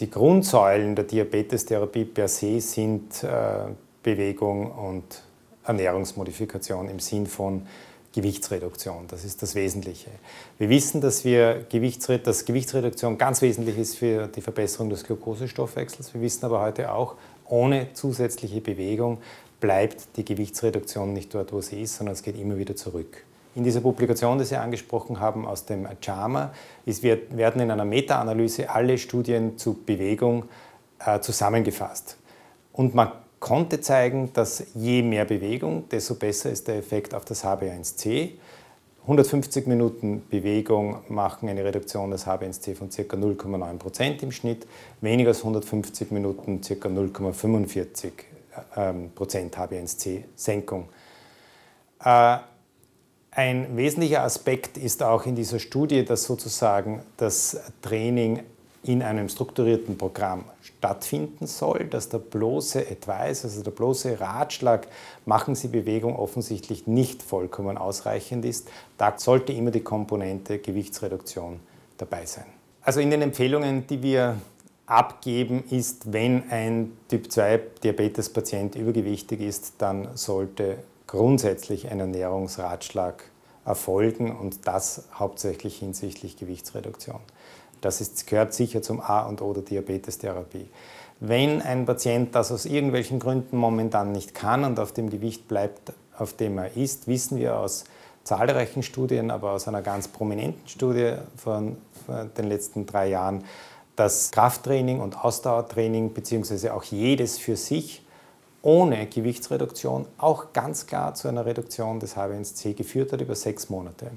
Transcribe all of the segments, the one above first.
die Grundsäulen der Diabetestherapie per se sind äh, Bewegung und Ernährungsmodifikation im Sinn von Gewichtsreduktion. Das ist das Wesentliche. Wir wissen, dass, wir Gewichtsred dass Gewichtsreduktion ganz wesentlich ist für die Verbesserung des Glukosestoffwechsels. Wir wissen aber heute auch, ohne zusätzliche Bewegung bleibt die Gewichtsreduktion nicht dort, wo sie ist, sondern es geht immer wieder zurück. In dieser Publikation, die Sie angesprochen haben, aus dem JAMA, ist, werden in einer Meta-Analyse alle Studien zu Bewegung äh, zusammengefasst. Und man konnte zeigen, dass je mehr Bewegung, desto besser ist der Effekt auf das HB1C. 150 Minuten Bewegung machen eine Reduktion des HB1C von ca. 0,9% im Schnitt, weniger als 150 Minuten ca. 0,45% HB1C Senkung. Äh, ein wesentlicher Aspekt ist auch in dieser Studie, dass sozusagen das Training in einem strukturierten Programm stattfinden soll, dass der bloße Advice, also der bloße Ratschlag, machen Sie Bewegung offensichtlich nicht vollkommen ausreichend ist. Da sollte immer die Komponente Gewichtsreduktion dabei sein. Also in den Empfehlungen, die wir abgeben, ist, wenn ein Typ-2-Diabetes-Patient übergewichtig ist, dann sollte grundsätzlich ein Ernährungsratschlag erfolgen und das hauptsächlich hinsichtlich Gewichtsreduktion. Das ist, gehört sicher zum A und O der Diabetestherapie. Wenn ein Patient das aus irgendwelchen Gründen momentan nicht kann und auf dem Gewicht bleibt, auf dem er ist, wissen wir aus zahlreichen Studien, aber aus einer ganz prominenten Studie von, von den letzten drei Jahren, dass Krafttraining und Ausdauertraining beziehungsweise auch jedes für sich ohne Gewichtsreduktion auch ganz klar zu einer Reduktion des HbA1c geführt hat über sechs Monate.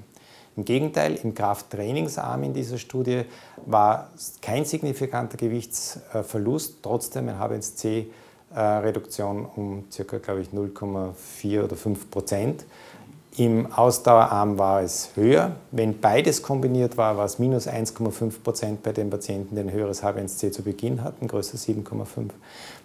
Im Gegenteil, im Krafttrainingsarm in dieser Studie war kein signifikanter Gewichtsverlust, trotzdem eine HbA1c-Reduktion um ca. 0,4 oder 5 Prozent. Im Ausdauerarm war es höher. Wenn beides kombiniert war, war es minus 1,5 Prozent bei den Patienten, die ein höheres H1C zu Beginn hatten, größer 7,5.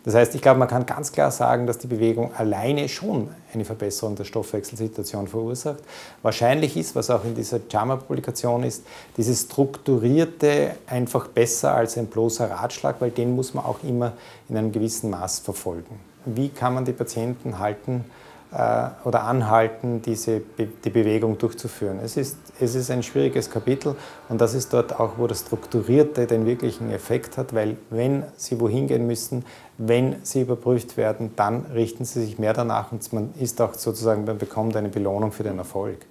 Das heißt, ich glaube, man kann ganz klar sagen, dass die Bewegung alleine schon eine Verbesserung der Stoffwechselsituation verursacht. Wahrscheinlich ist, was auch in dieser JAMA-Publikation ist, dieses Strukturierte einfach besser als ein bloßer Ratschlag, weil den muss man auch immer in einem gewissen Maß verfolgen. Wie kann man die Patienten halten, oder anhalten, diese die Bewegung durchzuführen. Es ist, es ist ein schwieriges Kapitel und das ist dort auch, wo das Strukturierte den wirklichen Effekt hat, weil wenn Sie wohin gehen müssen, wenn Sie überprüft werden, dann richten Sie sich mehr danach und man ist auch sozusagen, man bekommt eine Belohnung für den Erfolg.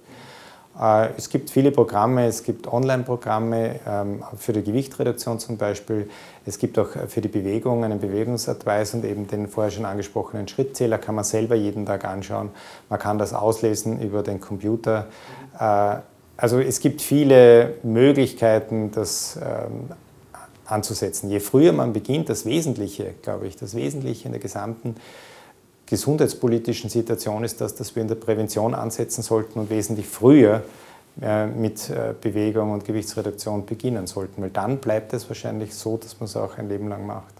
Äh, es gibt viele Programme, es gibt Online-Programme ähm, für die Gewichtreduktion zum Beispiel. Es gibt auch für die Bewegung einen Bewegungsadweis und eben den vorher schon angesprochenen Schrittzähler kann man selber jeden Tag anschauen. Man kann das auslesen über den Computer. Äh, also es gibt viele Möglichkeiten, das ähm, anzusetzen. Je früher man beginnt, das Wesentliche, glaube ich, das Wesentliche in der gesamten gesundheitspolitischen Situation ist das, dass wir in der Prävention ansetzen sollten und wesentlich früher äh, mit äh, Bewegung und Gewichtsreduktion beginnen sollten, weil dann bleibt es wahrscheinlich so, dass man es auch ein Leben lang macht.